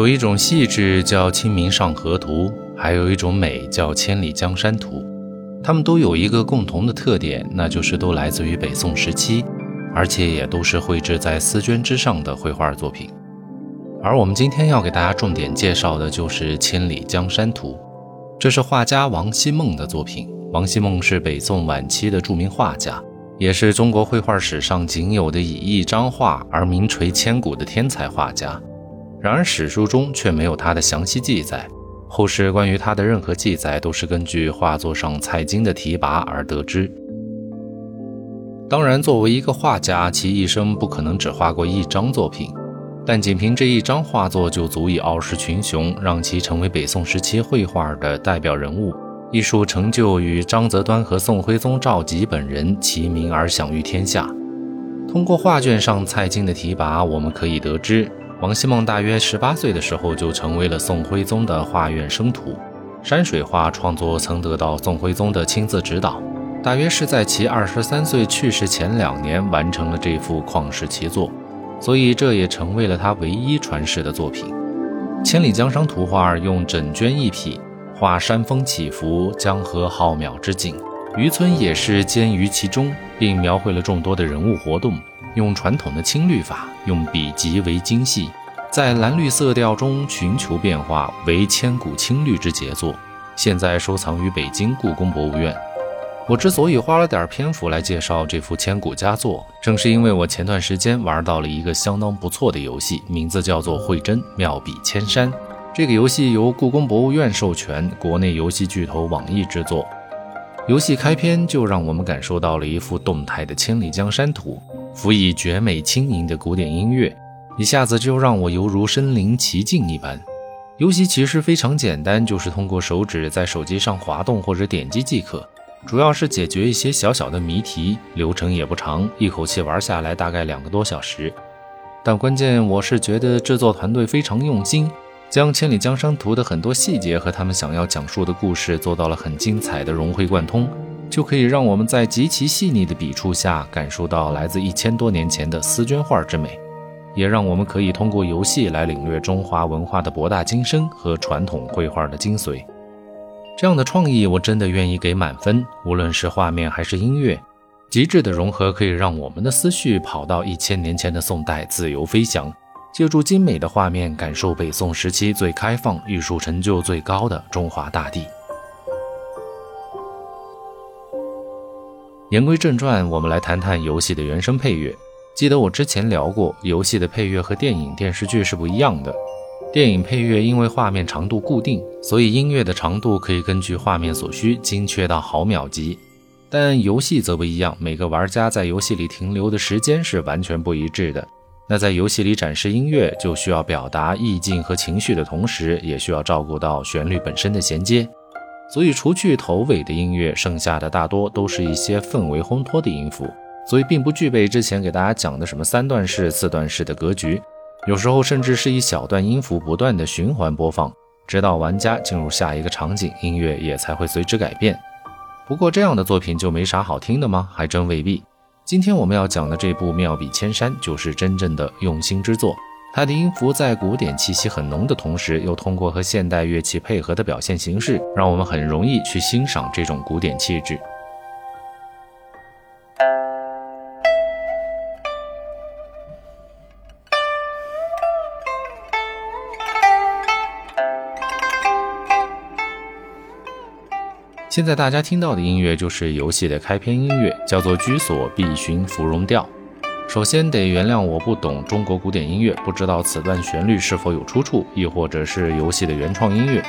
有一种细致叫《清明上河图》，还有一种美叫《千里江山图》。它们都有一个共同的特点，那就是都来自于北宋时期，而且也都是绘制在丝绢之上的绘画作品。而我们今天要给大家重点介绍的就是《千里江山图》，这是画家王希孟的作品。王希孟是北宋晚期的著名画家，也是中国绘画史上仅有的以一张画而名垂千古的天才画家。然而史书中却没有他的详细记载，后世关于他的任何记载都是根据画作上蔡京的题跋而得知。当然，作为一个画家，其一生不可能只画过一张作品，但仅凭这一张画作就足以傲视群雄，让其成为北宋时期绘画的代表人物，艺术成就与张择端和宋徽宗赵佶本人齐名而享誉天下。通过画卷上蔡京的题跋，我们可以得知。王希孟大约十八岁的时候，就成为了宋徽宗的画院生徒。山水画创作曾得到宋徽宗的亲自指导，大约是在其二十三岁去世前两年完成了这幅旷世奇作，所以这也成为了他唯一传世的作品。《千里江山图》画用整卷一匹，画山峰起伏、江河浩渺之景，渔村也是兼于其中，并描绘了众多的人物活动。用传统的青绿法，用笔极为精细，在蓝绿色调中寻求变化，为千古青绿之杰作。现在收藏于北京故宫博物院。我之所以花了点篇幅来介绍这幅千古佳作，正是因为我前段时间玩到了一个相当不错的游戏，名字叫做《绘真妙笔千山》。这个游戏由故宫博物院授权，国内游戏巨头网易制作。游戏开篇就让我们感受到了一幅动态的千里江山图。辅以绝美轻盈的古典音乐，一下子就让我犹如身临其境一般。游戏其实非常简单，就是通过手指在手机上滑动或者点击即可，主要是解决一些小小的谜题，流程也不长，一口气玩下来大概两个多小时。但关键我是觉得制作团队非常用心，将《千里江山图》的很多细节和他们想要讲述的故事做到了很精彩的融会贯通。就可以让我们在极其细腻的笔触下感受到来自一千多年前的丝绢画之美，也让我们可以通过游戏来领略中华文化的博大精深和传统绘画的精髓。这样的创意我真的愿意给满分，无论是画面还是音乐，极致的融合可以让我们的思绪跑到一千年前的宋代自由飞翔，借助精美的画面感受北宋时期最开放、艺术成就最高的中华大地。言归正传，我们来谈谈游戏的原声配乐。记得我之前聊过，游戏的配乐和电影、电视剧是不一样的。电影配乐因为画面长度固定，所以音乐的长度可以根据画面所需精确到毫秒级。但游戏则不一样，每个玩家在游戏里停留的时间是完全不一致的。那在游戏里展示音乐，就需要表达意境和情绪的同时，也需要照顾到旋律本身的衔接。所以，除去头尾的音乐，剩下的大多都是一些氛围烘托的音符，所以并不具备之前给大家讲的什么三段式、四段式的格局。有时候甚至是一小段音符不断的循环播放，直到玩家进入下一个场景，音乐也才会随之改变。不过，这样的作品就没啥好听的吗？还真未必。今天我们要讲的这部《妙笔千山》，就是真正的用心之作。它的音符在古典气息很浓的同时，又通过和现代乐器配合的表现形式，让我们很容易去欣赏这种古典气质。现在大家听到的音乐就是游戏的开篇音乐，叫做《居所必寻芙蓉调》。首先得原谅我不懂中国古典音乐，不知道此段旋律是否有出处，亦或者是游戏的原创音乐。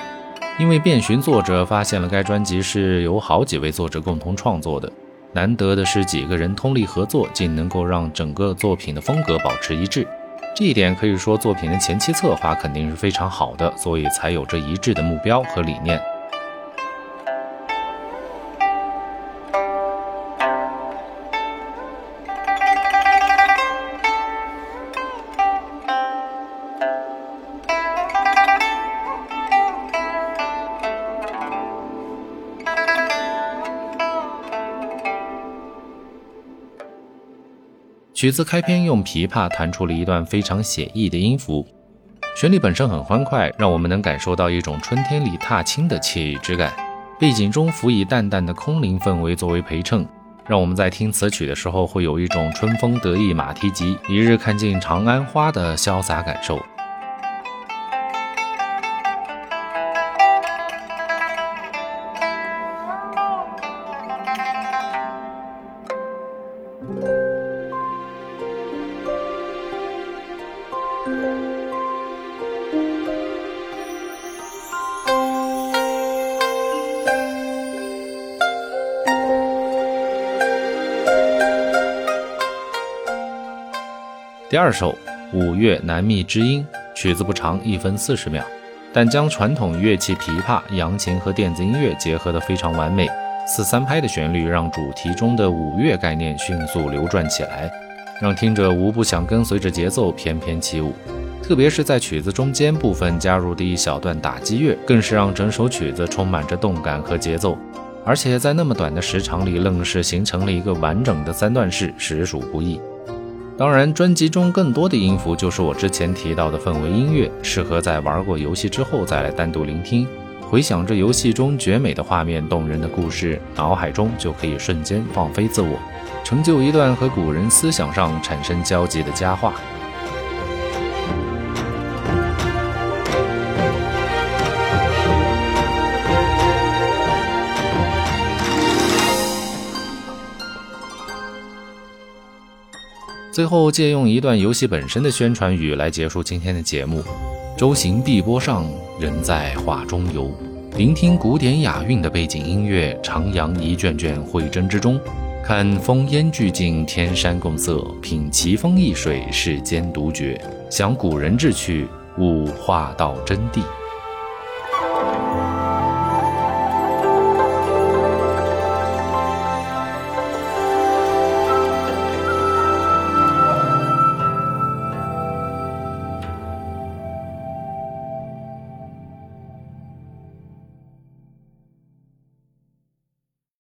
因为遍寻作者发现了该专辑是由好几位作者共同创作的，难得的是几个人通力合作，竟能够让整个作品的风格保持一致。这一点可以说作品的前期策划肯定是非常好的，所以才有着一致的目标和理念。曲子开篇用琵琶弹出了一段非常写意的音符，旋律本身很欢快，让我们能感受到一种春天里踏青的惬意之感。背景中辅以淡淡的空灵氛围作为陪衬，让我们在听此曲的时候会有一种春风得意马蹄疾，一日看尽长安花的潇洒感受。第二首《五月难觅知音》，曲子不长，一分四十秒，但将传统乐器琵琶、扬琴和电子音乐结合得非常完美。四三拍的旋律让主题中的五月概念迅速流转起来，让听者无不想跟随着节奏翩翩起舞。特别是在曲子中间部分加入的一小段打击乐，更是让整首曲子充满着动感和节奏。而且在那么短的时长里，愣是形成了一个完整的三段式，实属不易。当然，专辑中更多的音符就是我之前提到的氛围音乐，适合在玩过游戏之后再来单独聆听，回想着游戏中绝美的画面、动人的故事，脑海中就可以瞬间放飞自我，成就一段和古人思想上产生交集的佳话。最后，借用一段游戏本身的宣传语来结束今天的节目：舟行碧波上，人在画中游。聆听古典雅韵的背景音乐，徜徉一卷卷绘真之中，看风烟俱净，天山共色，品奇峰异水，世间独绝，享古人志趣，悟画道真谛。